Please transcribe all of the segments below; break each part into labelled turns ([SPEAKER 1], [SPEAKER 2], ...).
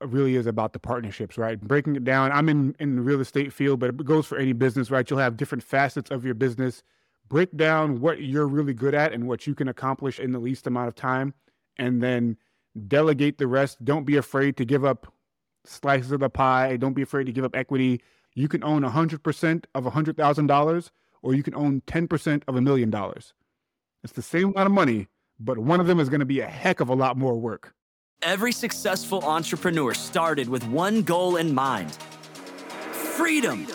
[SPEAKER 1] really is about the partnerships, right? Breaking it down. I'm in in the real estate field, but it goes for any business, right? You'll have different facets of your business. Break down what you're really good at and what you can accomplish in the least amount of time, and then delegate the rest. Don't be afraid to give up slices of the pie. Don't be afraid to give up equity. You can own 100% of $100,000 or you can own 10% of a million dollars. It's the same amount of money, but one of them is going to be a heck of a lot more work.
[SPEAKER 2] Every successful entrepreneur started with one goal in mind freedom,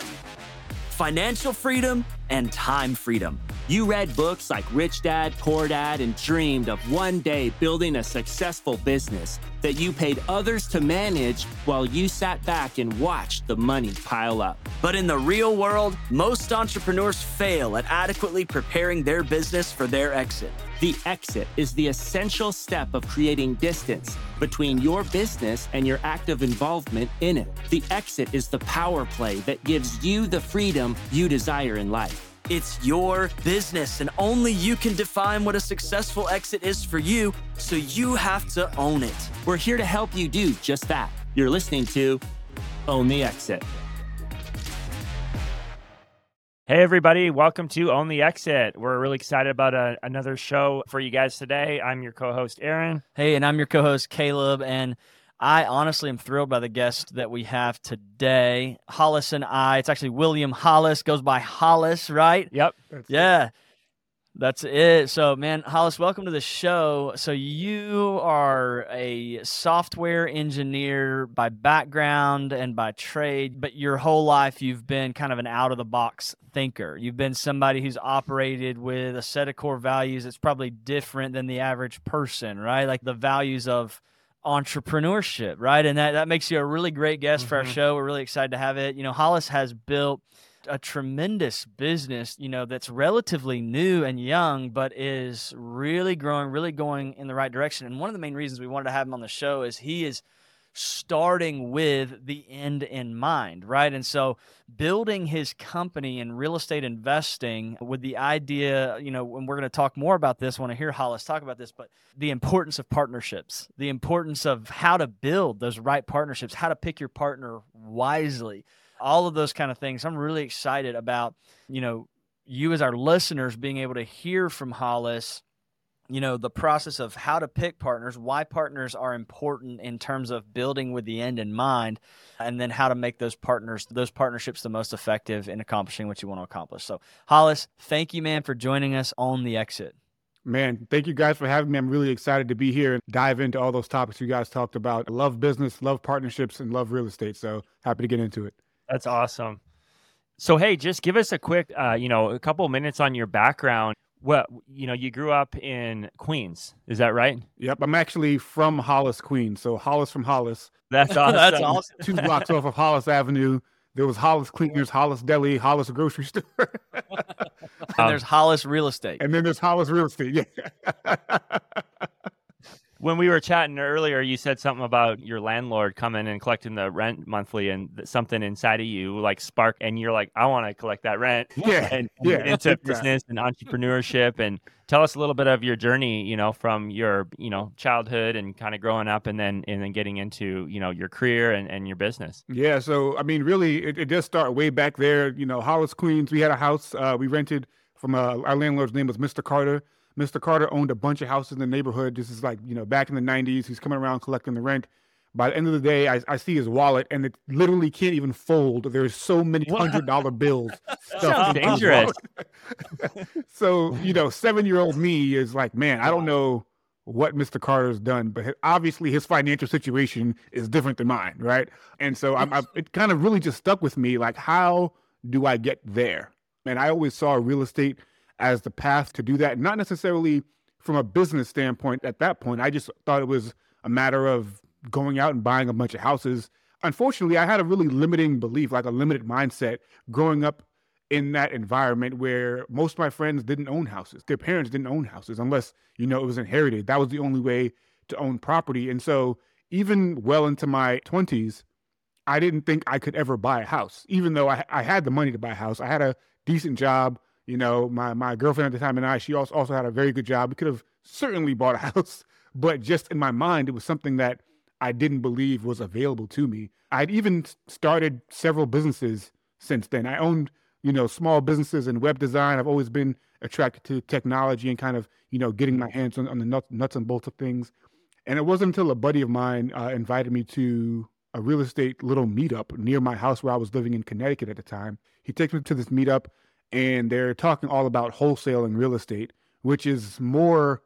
[SPEAKER 2] financial freedom, and time freedom. You read books like Rich Dad, Poor Dad, and dreamed of one day building a successful business that you paid others to manage while you sat back and watched the money pile up. But in the real world, most entrepreneurs fail at adequately preparing their business for their exit. The exit is the essential step of creating distance between your business and your active involvement in it. The exit is the power play that gives you the freedom you desire in life. It's your business, and only you can define what a successful exit is for you, so you have to own it. We're here to help you do just that. You're listening to Own the Exit.
[SPEAKER 3] Hey, everybody, welcome to Own the Exit. We're really excited about a, uh, another show for you guys today. I'm your co host, Aaron.
[SPEAKER 4] Hey, and I'm your co host, Caleb. And I honestly am thrilled by the guest that we have today. Hollis and I, it's actually William Hollis, goes by Hollis, right?
[SPEAKER 3] Yep.
[SPEAKER 4] That's yeah. It. That's it. So, man, Hollis, welcome to the show. So, you are a software engineer by background and by trade, but your whole life you've been kind of an out of the box thinker. You've been somebody who's operated with a set of core values that's probably different than the average person, right? Like the values of entrepreneurship, right? And that, that makes you a really great guest mm-hmm. for our mm-hmm. show. We're really excited to have it. You know, Hollis has built a tremendous business, you know, that's relatively new and young, but is really growing, really going in the right direction. And one of the main reasons we wanted to have him on the show is he is – starting with the end in mind, right? And so building his company in real estate investing with the idea, you know, and we're going to talk more about this, I want to hear Hollis talk about this, but the importance of partnerships, the importance of how to build those right partnerships, how to pick your partner wisely, all of those kind of things. I'm really excited about, you know, you as our listeners being able to hear from Hollis you know the process of how to pick partners why partners are important in terms of building with the end in mind and then how to make those partners those partnerships the most effective in accomplishing what you want to accomplish. So hollis thank you man for joining us on the exit.
[SPEAKER 1] Man thank you guys for having me. I'm really excited to be here and dive into all those topics you guys talked about. Love business love partnerships and love real estate. So happy to get into it
[SPEAKER 3] that's awesome so hey just give us a quick uh, you know a couple minutes on your background What you know, you grew up in Queens, is that right?
[SPEAKER 1] Yep, I'm actually from Hollis, Queens. So Hollis from Hollis.
[SPEAKER 3] That's awesome. That's awesome.
[SPEAKER 1] Two blocks off of Hollis Avenue. There was Hollis Cleaners, Hollis Deli, Hollis Grocery Store.
[SPEAKER 4] and there's Hollis Real Estate.
[SPEAKER 1] And then there's Hollis Real Estate. Yeah
[SPEAKER 3] when we were chatting earlier, you said something about your landlord coming and collecting the rent monthly, and something inside of you like spark, and you're like, I want to collect that rent.
[SPEAKER 1] Yeah,
[SPEAKER 3] and,
[SPEAKER 1] yeah,
[SPEAKER 3] into business and entrepreneurship, and tell us a little bit of your journey. You know, from your you know childhood and kind of growing up, and then and then getting into you know your career and, and your business.
[SPEAKER 1] Yeah, so I mean, really, it, it does start way back there. You know, Hollis, Queens. We had a house uh, we rented from uh, our landlord's name was Mr. Carter Mr. Carter owned a bunch of houses in the neighborhood. This is like, you know, back in the 90s. He's coming around collecting the rent. By the end of the day, I, I see his wallet and it literally can't even fold. There's so many hundred dollar bills.
[SPEAKER 3] Sounds dangerous.
[SPEAKER 1] so, you know, seven year old me is like, man, I don't know what Mr. Carter's done, but obviously his financial situation is different than mine, right? And so I'm, I, it kind of really just stuck with me. Like, how do I get there? And I always saw real estate as the path to do that. Not necessarily from a business standpoint at that point. I just thought it was a matter of going out and buying a bunch of houses. Unfortunately, I had a really limiting belief, like a limited mindset growing up in that environment where most of my friends didn't own houses. Their parents didn't own houses unless, you know, it was inherited. That was the only way to own property. And so even well into my 20s, I didn't think I could ever buy a house, even though I, I had the money to buy a house. I had a decent job. You know, my my girlfriend at the time and I, she also also had a very good job. We could have certainly bought a house, but just in my mind, it was something that I didn't believe was available to me. I'd even started several businesses since then. I owned, you know, small businesses in web design. I've always been attracted to technology and kind of, you know, getting my hands on, on the nuts, nuts and bolts of things. And it wasn't until a buddy of mine uh, invited me to a real estate little meetup near my house where I was living in Connecticut at the time. He takes me to this meetup and they're talking all about wholesaling real estate, which is more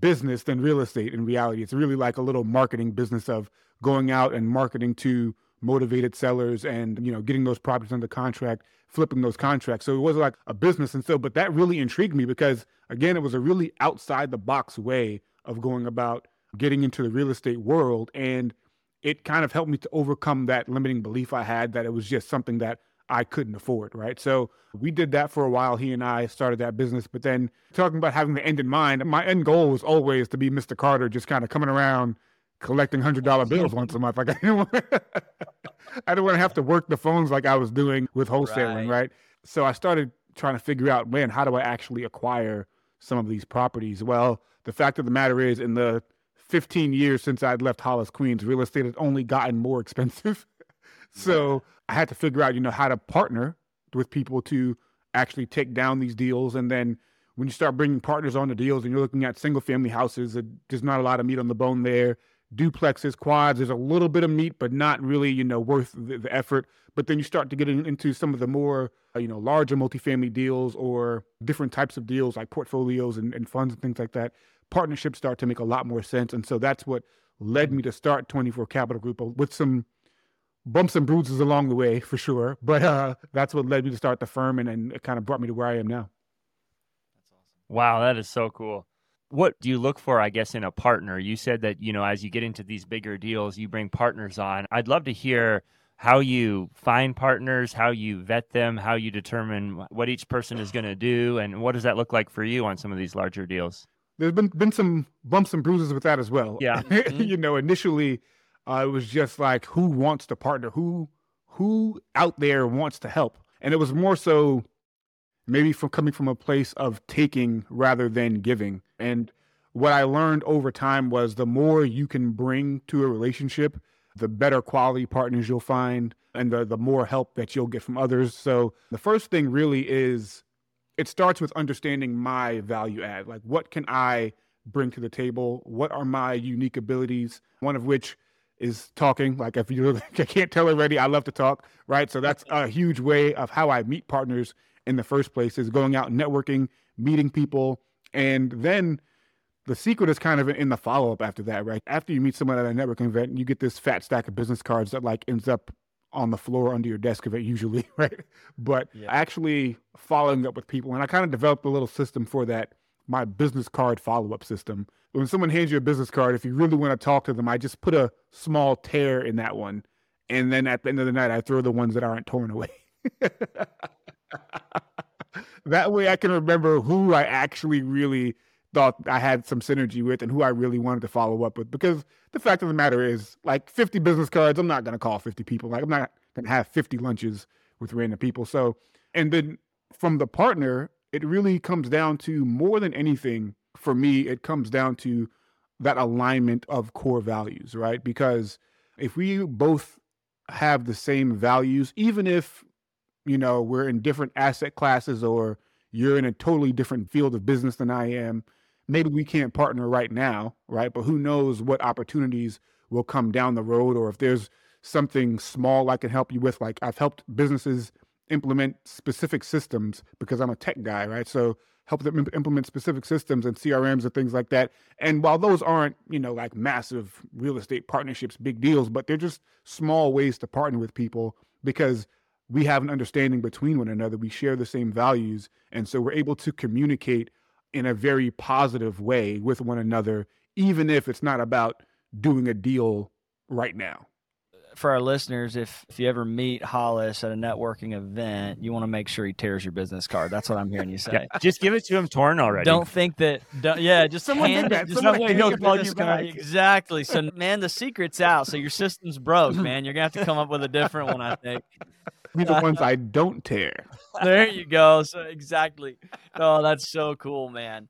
[SPEAKER 1] business than real estate in reality. It's really like a little marketing business of going out and marketing to motivated sellers and, you know, getting those properties under contract, flipping those contracts. So it was like a business. And so, but that really intrigued me because again, it was a really outside the box way of going about getting into the real estate world. And it kind of helped me to overcome that limiting belief I had that it was just something that I couldn't afford, right? So we did that for a while. He and I started that business. But then talking about having the end in mind, my end goal was always to be Mr. Carter, just kind of coming around collecting hundred dollar bills once a month. Like I didn't want, I didn't want to have to work the phones like I was doing with wholesaling, right. right? So I started trying to figure out, man, how do I actually acquire some of these properties? Well, the fact of the matter is, in the 15 years since I'd left Hollis, Queens, real estate has only gotten more expensive. So I had to figure out, you know, how to partner with people to actually take down these deals. And then when you start bringing partners on the deals and you're looking at single family houses, there's not a lot of meat on the bone there. Duplexes, quads, there's a little bit of meat, but not really, you know, worth the, the effort. But then you start to get in, into some of the more, uh, you know, larger multifamily deals or different types of deals like portfolios and, and funds and things like that. Partnerships start to make a lot more sense. And so that's what led me to start 24 Capital Group with some bumps and bruises along the way for sure. But uh, that's what led me to start the firm and, and it kind of brought me to where I am now.
[SPEAKER 3] That's awesome. Wow, that is so cool. What do you look for, I guess, in a partner? You said that, you know, as you get into these bigger deals, you bring partners on. I'd love to hear how you find partners, how you vet them, how you determine what each person is going to do, and what does that look like for you on some of these larger deals?
[SPEAKER 1] There's been been some bumps and bruises with that as well.
[SPEAKER 3] Yeah,
[SPEAKER 1] you know, initially uh, it was just like who wants to partner, who who out there wants to help, and it was more so maybe from coming from a place of taking rather than giving. And what I learned over time was the more you can bring to a relationship, the better quality partners you'll find and the, the more help that you'll get from others. So the first thing really is it starts with understanding my value add. Like what can I bring to the table? What are my unique abilities? One of which is talking. Like if you I can't tell already, I love to talk, right? So that's a huge way of how I meet partners in the first place is going out networking, meeting people, and then the secret is kind of in the follow up after that, right? After you meet someone at a networking event, you get this fat stack of business cards that like ends up on the floor under your desk of it usually, right? But yeah. actually following up with people, and I kind of developed a little system for that, my business card follow up system when someone hands you a business card, if you really want to talk to them, I just put a small tear in that one. And then at the end of the night, I throw the ones that aren't torn away. that way I can remember who I actually really thought I had some synergy with and who I really wanted to follow up with. Because the fact of the matter is, like 50 business cards, I'm not going to call 50 people. Like, I'm not going to have 50 lunches with random people. So, and then from the partner, it really comes down to more than anything for me, it comes down to that alignment of core values, right? Because if we both have the same values, even if, you know, we're in different asset classes or you're in a totally different field of business than I am, maybe we can't partner right now, right? But who knows what opportunities will come down the road or if there's something small I can help you with. Like I've helped businesses implement specific systems because I'm a tech guy, right? So help them implement specific systems and CRMs and things like that. And while those aren't, you know, like massive real estate partnerships, big deals, but they're just small ways to partner with people because we have an understanding between one another. We share the same values. And so we're able to communicate in a very positive way with one another, even if it's not about doing a deal right now
[SPEAKER 4] for our listeners, if if you ever meet Hollis at a networking event, you want to make sure he tears your business card. That's what I'm hearing you say.
[SPEAKER 3] Yeah, just give it to him torn already.
[SPEAKER 4] Don't think that. Don't, yeah, just
[SPEAKER 1] someone
[SPEAKER 4] hand
[SPEAKER 1] that. Just Someone hand your business card.
[SPEAKER 4] Exactly. So, man, the secret's out. So your system's broke, man. You're gonna have to come up with a different one. I think.
[SPEAKER 1] Be the ones I don't tear.
[SPEAKER 4] There you go. So exactly. Oh, that's so cool, man.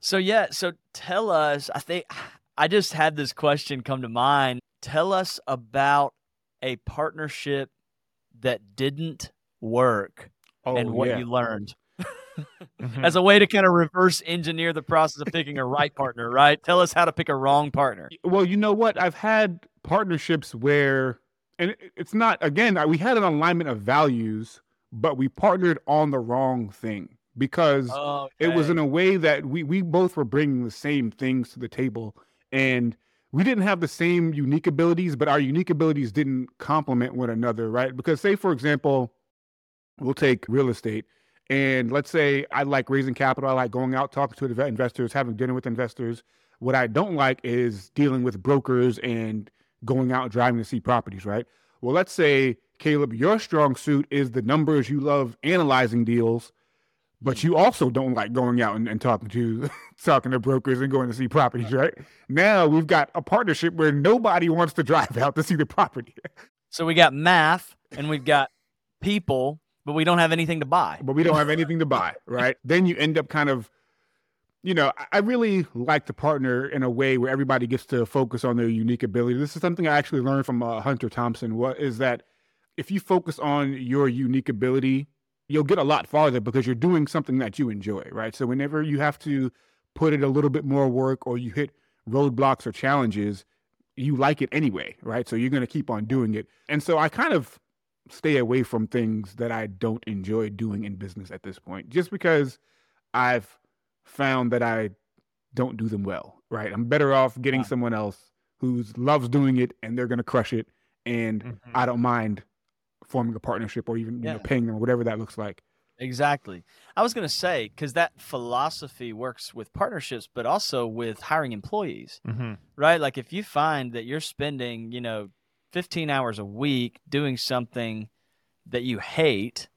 [SPEAKER 4] So yeah. So tell us. I think I just had this question come to mind Tell us about a partnership that didn't work
[SPEAKER 1] Oh,
[SPEAKER 4] and what
[SPEAKER 1] yeah.
[SPEAKER 4] you learned as a way to kind of reverse engineer the process of picking a right partner, right? Tell us how to pick a wrong partner.
[SPEAKER 1] Well, you know what? I've had partnerships where, and it's not, again, we had an alignment of values, but we partnered on the wrong thing because it was in a way that we, we both were bringing the same things to the table. And we didn't have the same unique abilities, but our unique abilities didn't complement one another, right? Because, say, for example, we'll take real estate. And let's say I like raising capital. I like going out, talking to inve- investors, having dinner with investors. What I don't like is dealing with brokers and going out driving to see properties, right? Well, let's say, Caleb, your strong suit is the numbers. You love analyzing deals, but you also don't like going out and, and talking to talking to brokers and going to see properties, right? Now we've got a partnership where nobody wants to drive out to see the property,
[SPEAKER 4] So we got math and we've got people, but we don't have anything to buy.
[SPEAKER 1] but we don't have anything to buy, right? Then you end up kind of, you know, I- really like to partner in a way where everybody gets to focus on their unique ability. This is something I actually learned from uh, Hunter Thompson. What is that? If you focus on your unique ability, you'll get a lot farther because you're doing something that you enjoy, right? So whenever you have to put in a little bit more work or you hit roadblocks or challenges, you like it anyway, right? So you're going to keep on doing it. And so I kind of stay away from things that I don't enjoy doing in business at this point, just because I've found that I don't do them well, right? I'm better off getting
[SPEAKER 4] Yeah.
[SPEAKER 1] someone else who loves doing it and they're going to crush it. And
[SPEAKER 3] Mhm.
[SPEAKER 1] I don't mind forming a partnership or even you know paying them, whatever that looks like.
[SPEAKER 4] Exactly. I was going to say, because that philosophy works with partnerships, but also with hiring employees,
[SPEAKER 3] Mhm.
[SPEAKER 4] right? Like if you find that you're spending, you know, 15 hours a week doing something that you hate,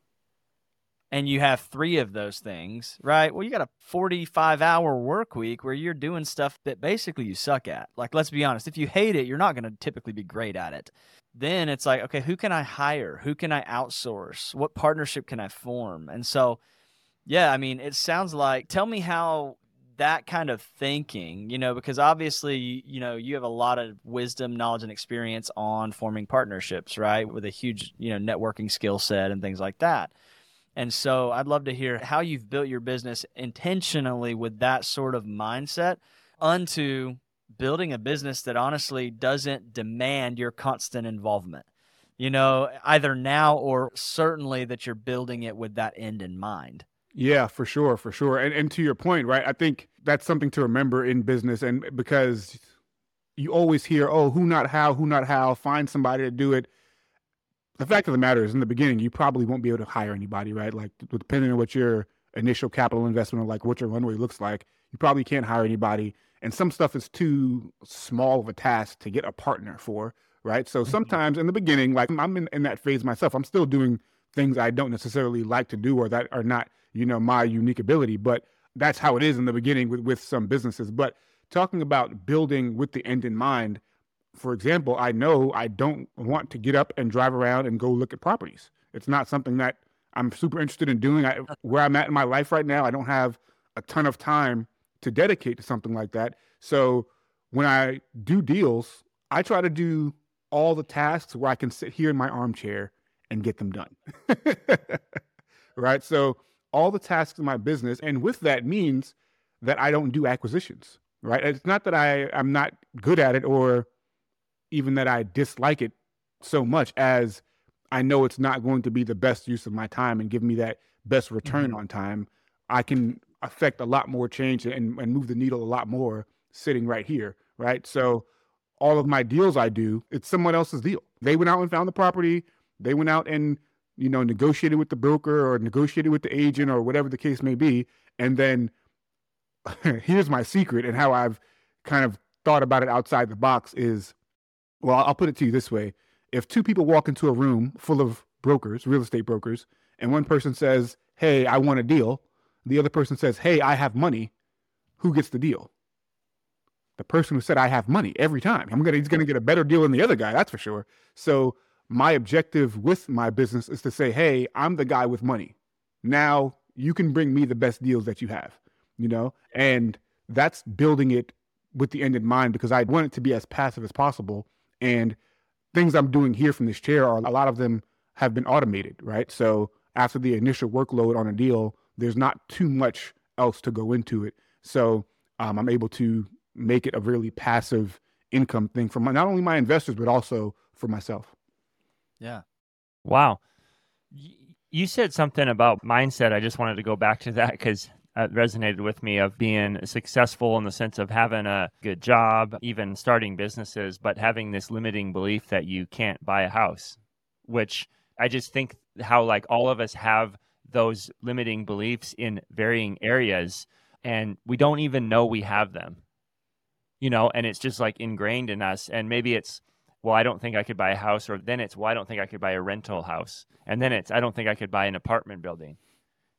[SPEAKER 4] and you have three of those things, right? Well, you got a 45 hour work week where you're doing stuff that basically you suck at. Like, let's be honest, if you hate it, you're not going to typically be great at it. Then it's like, okay, who can I hire? Who can I outsource? What partnership can I form? And so, yeah, I mean, it sounds like, tell me how that kind of thinking, you know, because obviously, you know, you have a lot of wisdom, knowledge, and experience on forming partnerships, right? With a huge, you know, networking skill set and things like that. And so I'd love to hear how you've built your business intentionally with that sort of mindset unto building a business that honestly doesn't demand your constant involvement. You know, either now or certainly that you're building it with that end in mind.
[SPEAKER 1] Yeah, for sure, for sure. And and to your point, right? I think that's something to remember in business and because you always hear, oh, who not how, who not how, find somebody to do it. The fact of the matter is in the beginning, you probably won't be able to hire anybody, right? Like depending on what your initial capital investment or like what your runway looks like, you probably can't hire anybody. And some stuff is too small of a task to get a partner for, right? So mm-hmm. sometimes in the beginning, like I'm in, in that phase myself, I'm still doing things I don't necessarily like to do or that are not, you know, my unique ability. But that's how it is in the beginning with, with some businesses. But talking about building with the end in mind, for example, I know I don't want to get up and drive around and go look at properties. It's not something that I'm super interested in doing. I, uh-huh. where I'm at in my life right now, I don't have a ton of time to dedicate to something like that. So when I do deals, I try to do all the tasks where I can sit here in my armchair and get them done. right? So all the tasks in my business, and with that means that I don't do acquisitions. Right? It's not that I I'm not good at it or even that I dislike it so much as I know it's not going to be the best use of my time and give me that best return mm-hmm. on time. I can affect a lot more change and, and move the needle a lot more sitting right here. Right. So all of my deals I do, it's someone else's deal. They went out and found the property. They went out and, you know, negotiated with the broker or negotiated with the agent or whatever the case may be. And then here's my secret and how I've kind of thought about it outside the box is well, I'll put it to you this way. If two people walk into a room full of brokers, real estate brokers, and one person says, Hey, I want a deal, the other person says, Hey, I have money, who gets the deal? The person who said I have money every time. I'm gonna he's gonna get a better deal than the other guy, that's for sure. So my objective with my business is to say, Hey, I'm the guy with money. Now you can bring me the best deals that you have, you know? And that's building it with the end in mind because I want it to be as passive as possible And things I'm doing here from this chair are a lot of them have been automated, right? So after the initial workload on a deal, there's not too much else to go into it. So um, I'm able to make it a really passive income thing for my, not only my investors, but also for myself.
[SPEAKER 4] Yeah.
[SPEAKER 3] Wow. You said something about mindset. I just wanted to go back to that because it resonated with me of being successful in the sense of having a good job, even starting businesses, but having this limiting belief that you can't buy a house, which I just think how like all of us have those limiting beliefs in varying areas and we don't even know we have them. You know, and it's just like ingrained in us and maybe it's well, I don't think I could buy a house or then it's well, I don't think I could buy a rental house. And then it's I don't think I could buy an apartment building.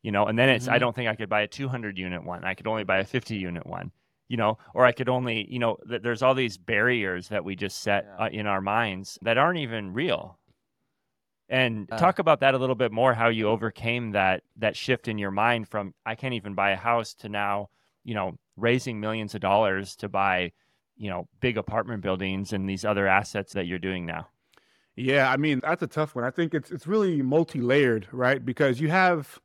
[SPEAKER 3] You know, and then it's mm-hmm. I don't think I could buy a 200 unit one. I could only buy a 50 unit one you know, or I could only, you know, th- there's all these barriers that we just set yeah. uh, in our minds that aren't even real. And uh, talk about that a little bit more how you overcame that that shift in your mind from I can't even buy a house to now, you know, raising millions of dollars to buy, you know, big apartment buildings and these other assets that you're doing now.
[SPEAKER 1] Yeah, I mean, that's a tough one. I think it's it's really multi-layered, right? Because you have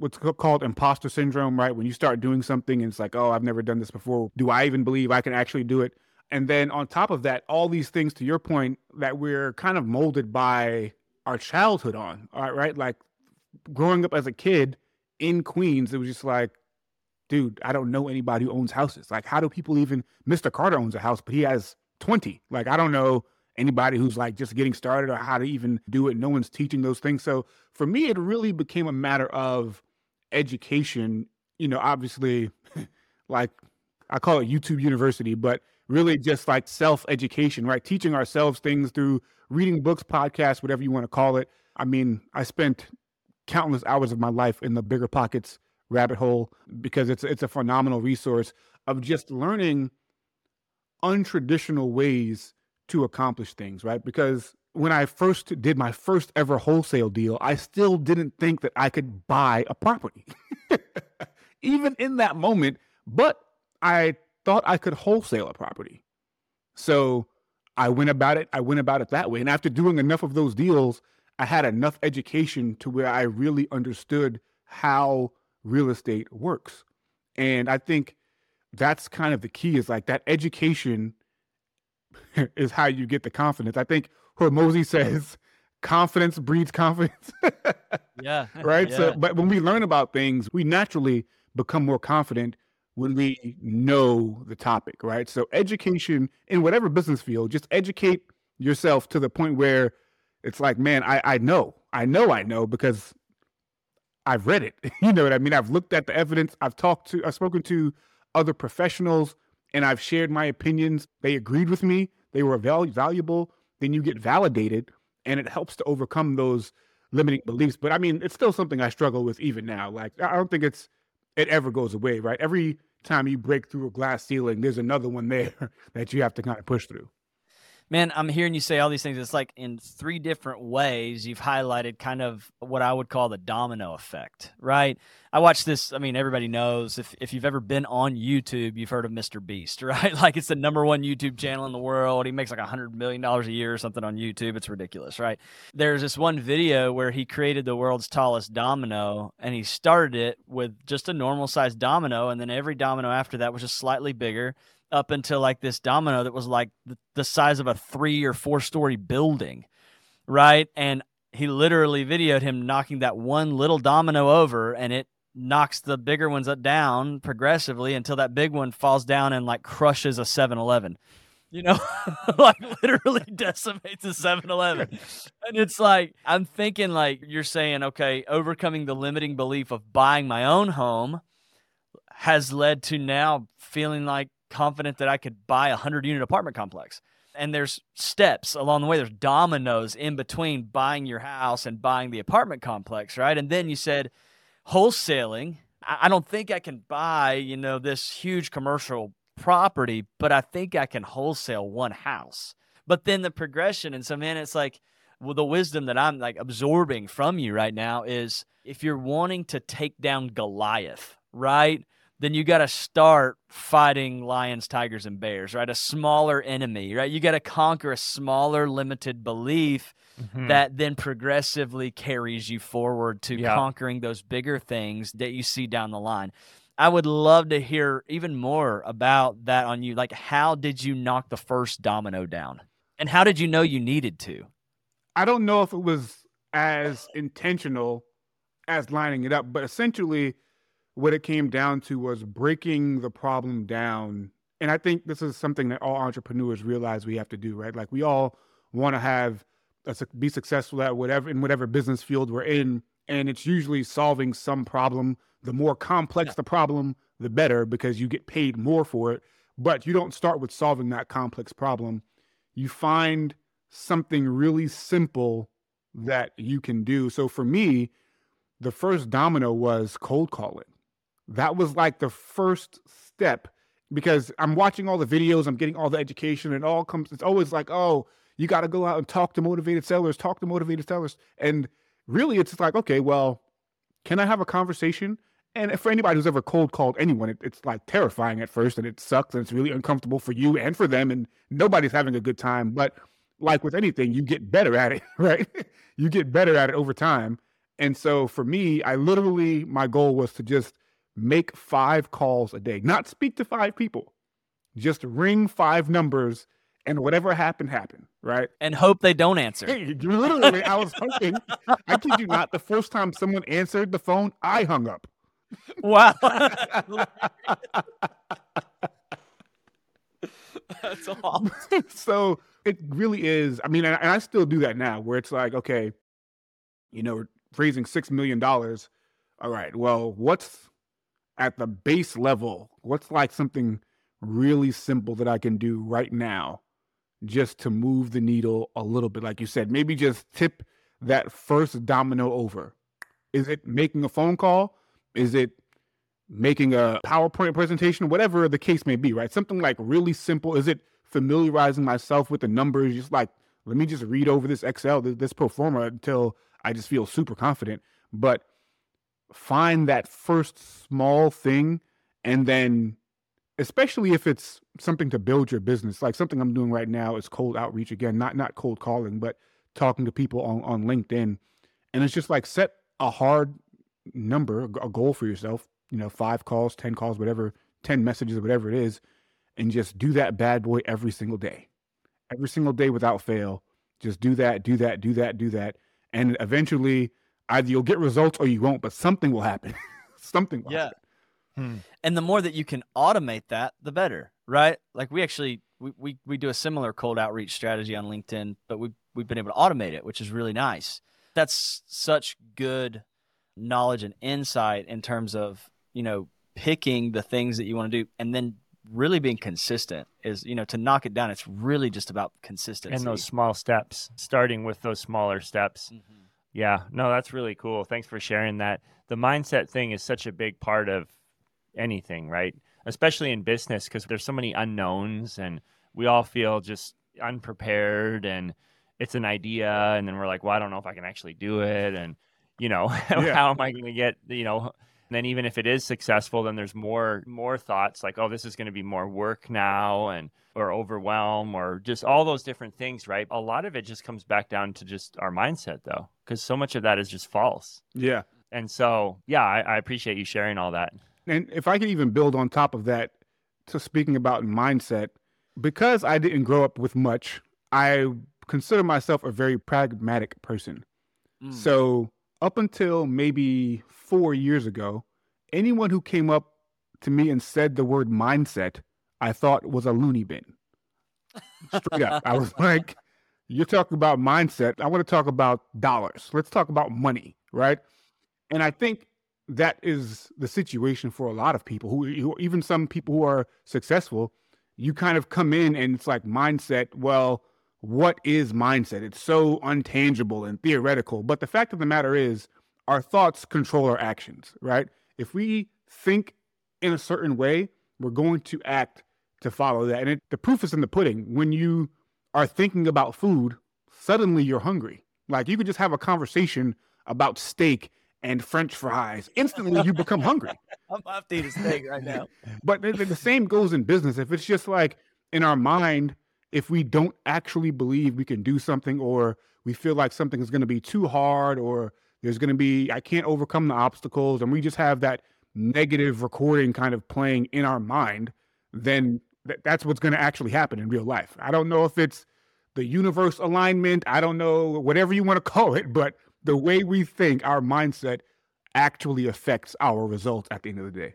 [SPEAKER 1] what's called imposter syndrome, right? When you start doing something and it's like, "Oh, I've never done this before. Do I even believe I can actually do it?" And then on top of that, all these things to your point that we're kind of molded by our childhood on. All right, right? Like growing up as a kid in Queens, it was just like, dude, I don't know anybody who owns houses. Like, how do people even? Mr. Carter owns a house, but he has twenty. Like, I don't know anybody who's like just getting started or how to even do it. No one's teaching those things. So for me, it really became a matter of education. You know, obviously, like I call it YouTube University, but really just like self education, right? Teaching ourselves things through reading books, podcasts, whatever you want to call it. I mean, I spent countless hours of my life in the BiggerPockets rabbit hole because it's it's a phenomenal resource of just learning untraditional ways to accomplish things, right? Because when I first did my first ever wholesale deal, I still didn't think that I could buy a property. Even in that moment, but I thought I could wholesale a property. So I went about it. I went about it that way. And after doing enough of those deals, I had enough education to where I really understood how real estate works. And I think that's kind of the key is like that education is how you get the confidence. I think Hormozi says confidence breeds confidence.
[SPEAKER 4] yeah.
[SPEAKER 1] Right.
[SPEAKER 4] Yeah.
[SPEAKER 1] So, but when we learn about things, we naturally become more confident when we know the topic, right? So education in whatever business field, just educate yourself to the point where it's like, man, I, I know, I know, I know because I've read it. you know what I mean? I've looked at the evidence. I've talked to, I've spoken to other professionals and I've shared my opinions. They agreed with me. They were val- valuable. Then you get validated and it helps to overcome those limiting beliefs. But I mean, it's still something I struggle with even now. Like, I don't think it's, it ever goes away, right? Every time you break through a glass ceiling, there's another one there that you have to kind of push through.
[SPEAKER 4] Man, I'm hearing you say all these things. It's like in three different ways you've highlighted kind of what I would call the domino effect, right? I watched this. I mean, everybody knows if, if you've ever been on YouTube, you've heard of Mr. Beast, right? Like it's the number one YouTube channel in the world. He makes like a $100 million a year or something on YouTube. It's ridiculous, right? There's this one video where he created the world's tallest domino and he started it with just a normal sized domino. And then every domino after that was just slightly bigger up until like this domino that was like the, the size of a three or four story building, right? And he literally videoed him knocking that one little domino over and it knocks the bigger ones down progressively until that big one falls down and like crushes a 7-Eleven. You know, like literally decimates a 7-Eleven. And it's like I'm thinking like you're saying okay, overcoming the limiting belief of buying my own home has led to now feeling like confident that I could buy a 100 unit apartment complex. And there's steps along the way. There's dominoes in between buying your house and buying the apartment complex, right? And then you said wholesaling. I don't think I can buy, you know, this huge commercial property, but I think I can wholesale one house. But then the progression, and so man, it's like well, the wisdom that I'm like absorbing from you right now is if you're wanting to take down Goliath, right? Then you got to start fighting lions, tigers, and bears, right? A smaller enemy, right? You got to conquer a smaller, limited belief mm-hmm. that then progressively carries you forward to yeah. conquering those bigger things that you see down the line. I would love to hear even more about that on you. Like, how did you knock the first domino down? And how did you know you needed to?
[SPEAKER 1] I don't know if it was as intentional as lining it up, but essentially, what it came down to was breaking the problem down. And I think this is something that all entrepreneurs realize we have to do, right? Like we all want to have a, be successful at whatever in whatever business field we're in, and it's usually solving some problem. The more complex yeah. the problem, the better because you get paid more for it. But you don't start with solving that complex problem. You find something really simple that you can do. So for me, the first domino was cold calling that was like the first step because I'm watching all the videos, I'm getting all the education, and all comes. It's always like, oh, you got to go out and talk to motivated sellers, talk to motivated sellers, and really, it's like, okay, well, can I have a conversation? And for anybody who's ever cold called anyone, it, it's like terrifying at first, and it sucks, and it's really uncomfortable for you and for them, and nobody's having a good time. But like with anything, you get better at it, right? you get better at it over time. And so for me, I literally my goal was to just make five calls a day, not speak to five people, just ring five numbers and whatever happened, happened, right?
[SPEAKER 4] And hope they don't answer.
[SPEAKER 1] Hey, literally, I was hoping, I kid you not, the first time someone answered the phone, I hung up.
[SPEAKER 4] Wow. That's awesome.
[SPEAKER 1] so it really is. I mean, and I still do that now where it's like, okay, you know, raising $6 million. All right, well, what's at the base level, what's like something really simple that I can do right now just to move the needle a little bit? Like you said, maybe just tip that first domino over. Is it making a phone call? Is it making a PowerPoint presentation? Whatever the case may be, right? Something like really simple. Is it familiarizing myself with the numbers? Just like, let me just read over this Excel, this, pro forma until I just feel super confident. But find that first small thing and then especially if it's something to build your business like something i'm doing right now is cold outreach again not not cold calling but talking to people on, on linkedin. And it's just like set a hard number a goal for yourself you know five calls ten calls whatever 10 messages whatever it is and just do that bad boy every single day. Every single day without fail. Just do that do that do that do that. And eventually either you'll get results or you won't, but something will happen. something will
[SPEAKER 4] yeah.
[SPEAKER 1] happen.
[SPEAKER 4] Hmm. And the more that you can automate that, the better, right? Like we actually we, we, we do a similar cold outreach strategy on LinkedIn, but we we've been able to automate it, which is really nice. That's such good knowledge and insight in terms of, you know, picking the things that you want to do and then really being consistent is you know to knock it down it's really just about consistency
[SPEAKER 3] and those small steps starting with those smaller steps mm-hmm. Yeah, no, that's really cool. Thanks for sharing that. The mindset thing is such a big part of anything, right? Especially in business because there's so many unknowns and we all feel just unprepared and it's an idea and then we're like, well, I don't know if I can actually do it and you know, yeah. how am I going to get, you know, and then even if it is successful, then there's more more thoughts like, oh, this is going to be more work now, and or overwhelm, or just all those different things, right? A lot of it just comes back down to just our mindset, though, because so much of that is just false.
[SPEAKER 1] Yeah.
[SPEAKER 3] And so, yeah, I, I appreciate you sharing all that.
[SPEAKER 1] And if I could even build on top of that, to speaking about mindset, because I didn't grow up with much, I consider myself a very pragmatic person. Mm. So up until maybe four years ago, anyone who came up to me and said the word mindset, I thought was a loony bin. Straight up. I was like, you're talking about mindset. I want to talk about dollars. Let's talk about money, right? And I think that is the situation for a lot of people who, who even some people who are successful. You kind of come in and it's like mindset. Well, what is mindset? It's so untangible and theoretical. But the fact of the matter is, our thoughts control our actions, right? If we think in a certain way, we're going to act to follow that. And it, the proof is in the pudding. When you are thinking about food, suddenly you're hungry. Like you could just have a conversation about steak and French fries, instantly you become hungry.
[SPEAKER 4] I'm about to eat a steak right now.
[SPEAKER 1] But the, the same goes in business. If it's just like in our mind, if we don't actually believe we can do something or we feel like something is going to be too hard or there's going to be, I can't overcome the obstacles, and we just have that negative recording kind of playing in our mind, then th- that's what's going to actually happen in real life. I don't know if it's the universe alignment, I don't know, whatever you want to call it, but the way we think, our mindset actually affects our results at the end of the day.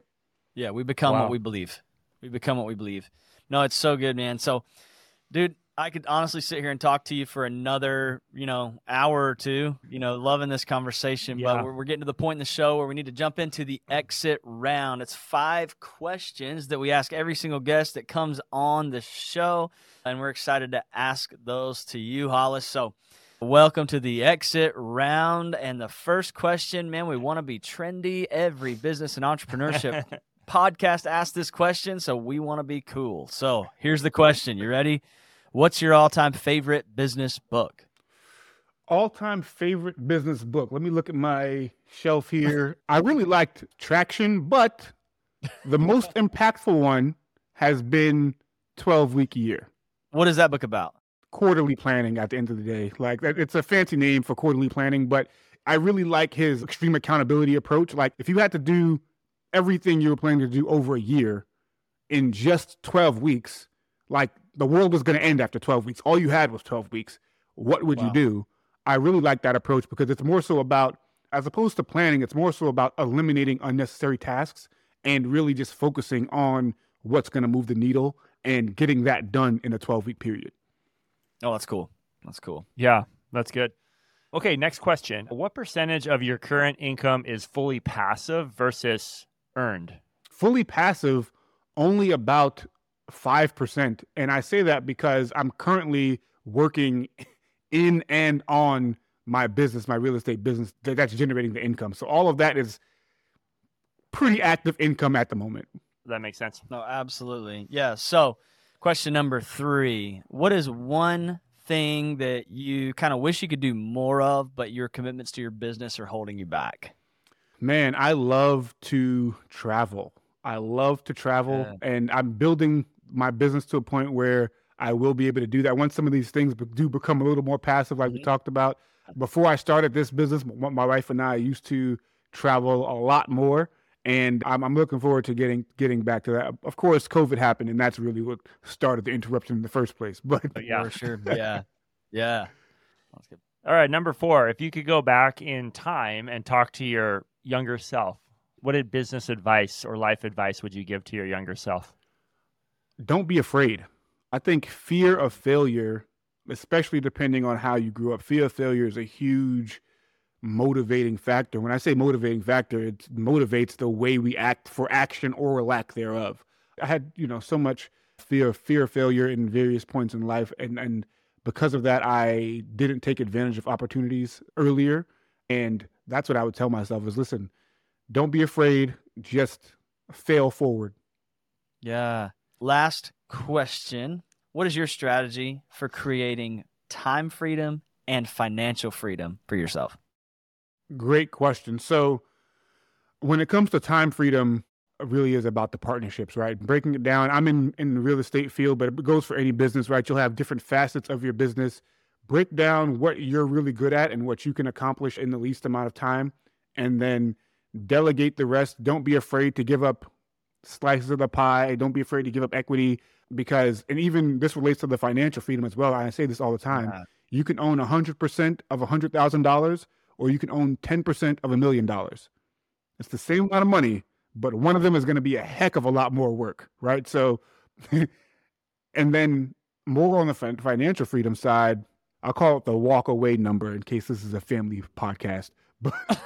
[SPEAKER 4] Yeah, we become
[SPEAKER 3] Wow.
[SPEAKER 4] what we believe. We become what we believe. No, it's so good, man. So, dude, I could honestly sit here and talk to you for another, you know, hour or two. You know, loving this conversation,
[SPEAKER 3] Yeah.
[SPEAKER 4] but we're, we're getting to the point in the show where we need to jump into the exit round. It's five questions that we ask every single guest that comes on the show, and we're excited to ask those to you, Hollis. So. Welcome to the exit round. And the first question, man, we want to be trendy. Every business and entrepreneurship podcast asked this question, so we want to be cool. So here's the question. You ready? What's your all time favorite business book?
[SPEAKER 1] all time favorite business book. Let me look at my shelf here. I really liked Traction, but the most impactful one has been 12 Week Year.
[SPEAKER 4] What is that book about?
[SPEAKER 1] Quarterly planning at the end of the day. Like it's a fancy name for quarterly planning, but I really like his extreme accountability approach. Like if you had to do everything you were planning to do over a year in just 12 weeks, like the world was going to end after 12 weeks. All you had was 12 weeks. What would you do? I really like that approach because it's more so about, as opposed to planning, it's more so about eliminating unnecessary tasks and really just focusing on what's going to move the needle and getting that done in a 12 week period.
[SPEAKER 4] Oh, that's cool. That's cool.
[SPEAKER 3] Yeah, that's good. Okay, next question. What percentage of your current income is fully passive versus earned?
[SPEAKER 1] fully passive only about 5% and i say that because i'm currently working in and on my business my real estate business that's generating the income so all of that is pretty active income at the moment
[SPEAKER 3] That makes sense.
[SPEAKER 4] No, absolutely. Yeah. So, question number three What is one thing that you kind of wish you could do more of, but your commitments to your business are holding you back?
[SPEAKER 1] man i love to travel i love to travel
[SPEAKER 4] Yeah.
[SPEAKER 1] and i'm building my business to a point where i will be able to do that once some of these things do become a little more passive like we
[SPEAKER 4] Mhm.
[SPEAKER 1] talked about before i started this business my wife and i used to travel a lot more and I'm, I'm looking forward to getting getting back to that of course covid happened and that's really what started the interruption in the first place but
[SPEAKER 3] Yeah.
[SPEAKER 4] For sure. Yeah. Yeah. That's good.
[SPEAKER 3] All right, number four. If you could go back in time and talk to your younger self, what did business advice or life advice would you give to your younger self?
[SPEAKER 1] Don't be afraid. I think fear of failure, especially depending on how you grew up, fear of failure is a huge motivating factor. When I say motivating factor, it motivates the way we act for action or lack thereof. I had, you know, so much fear of fear of failure in various points in life and and because of that I didn't take advantage of opportunities earlier and that's what I would tell myself is listen, don't be afraid, just fail forward.
[SPEAKER 4] Yeah. Last question. What is your strategy for creating time freedom and financial freedom for yourself?
[SPEAKER 1] Great question. So, when it comes to time freedom, it really is about the partnerships, right? Breaking it down. I'm in in the real estate field, but it goes for any business, right? You'll have different facets of your business. Break down what you're really good at and what you can accomplish in the least amount of time, and then delegate the rest. Don't be afraid to give up slices of the pie. Don't be afraid to give up equity because, and even this relates to the financial freedom as well. I say this all the time.
[SPEAKER 4] Yeah.
[SPEAKER 1] You can own 100% of $100,000 or you can own 10% of a million dollars. It's the same amount of money, but one of them is going to be a heck of a lot more work, right? So, and then more on the financial freedom side, I'll call it the walk away number in case this is a family podcast. But,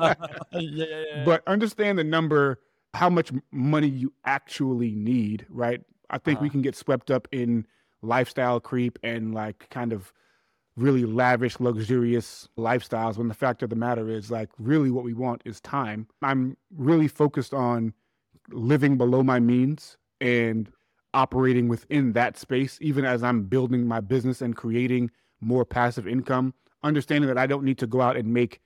[SPEAKER 4] yeah, yeah, yeah.
[SPEAKER 1] but understand the number, how much money you actually need, right? I think we
[SPEAKER 4] Uh-huh.
[SPEAKER 1] can get swept up in lifestyle creep and like kind of really lavish, luxurious lifestyles when the fact of the matter is like really what we want is time. I'm really focused on living below my means and operating within that space, even as I'm building my business and creating more passive income, understanding that I don't need to go out and make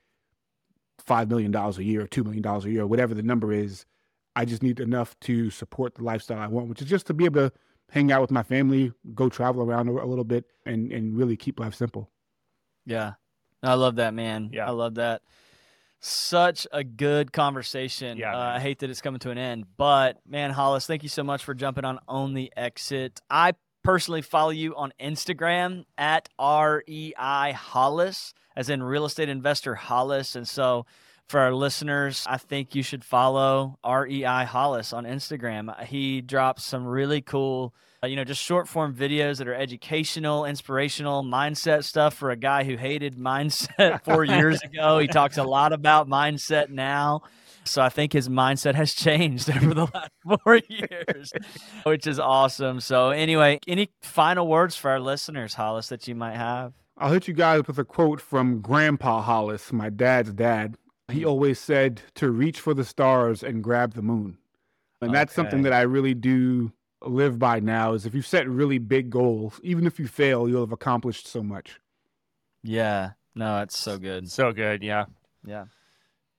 [SPEAKER 1] $5 million a year, or $2 million a year, whatever the number is. I just need enough to support the lifestyle I want, which is just to be able to hang out with my family, go travel around a, a little bit, and, and really keep life simple.
[SPEAKER 4] Yeah. I love that, man.
[SPEAKER 3] Yeah.
[SPEAKER 4] I love that. Such a good conversation.
[SPEAKER 3] Yeah,
[SPEAKER 4] Uh. I hate that it's coming to an end, but man, Hollis, thank you so much for jumping on on the Exit. I personally follow you on Instagram at REI Hollis, as in real estate investor Hollis. And so for our listeners, I think you should follow REI Hollis on Instagram. He drops some really cool uh, you know, just short form videos that are educational, inspirational, mindset stuff for a guy who hated mindset four years ago. He talks a lot about mindset now. So I think his mindset has changed over the last four years, which is awesome. So, anyway, any final words for our listeners, Hollis, that you might have?
[SPEAKER 1] I'll hit you guys with a quote from Grandpa Hollis, my dad's dad. He always said to reach for the stars and grab the moon. And that's something that I really do live by now is if you set really big goals, even if you fail, you'll have accomplished so much.
[SPEAKER 4] Yeah. No, it's so good.
[SPEAKER 3] So good. Yeah.
[SPEAKER 4] Yeah.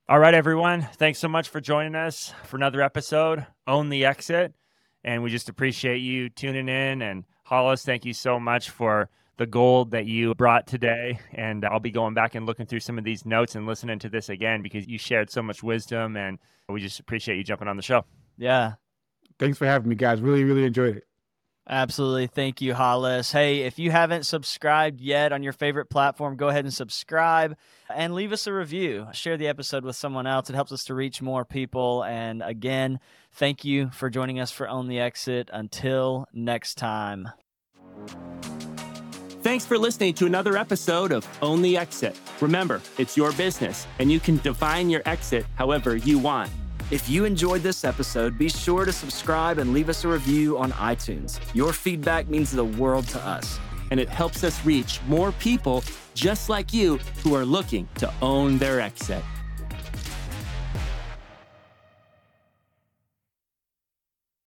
[SPEAKER 3] All right, everyone. Thanks so much for joining us for another episode, Own the Exit. And we just appreciate you tuning in. And Hollis, thank you so much for the gold that you brought today. And I'll be going back and looking through some of these notes and listening to this again because you shared so much wisdom. And we just appreciate you jumping on the show.
[SPEAKER 4] Yeah.
[SPEAKER 1] Thanks for having me, guys. Really, really enjoyed it.
[SPEAKER 4] Absolutely. Thank you, Hollis. Hey, if you haven't subscribed yet on your favorite platform, go ahead and subscribe and leave us a review. Share the episode with someone else. It helps us to reach more people. And again, thank you for joining us for Own the Exit. Until next time.
[SPEAKER 2] Thanks for listening to another episode of Own the Exit. Remember, it's your business, and you can define your exit however you want. If you enjoyed this episode, be sure to subscribe and leave us a review on iTunes. Your feedback means the world to us, and it helps us reach more people just like you who are looking to own their exit.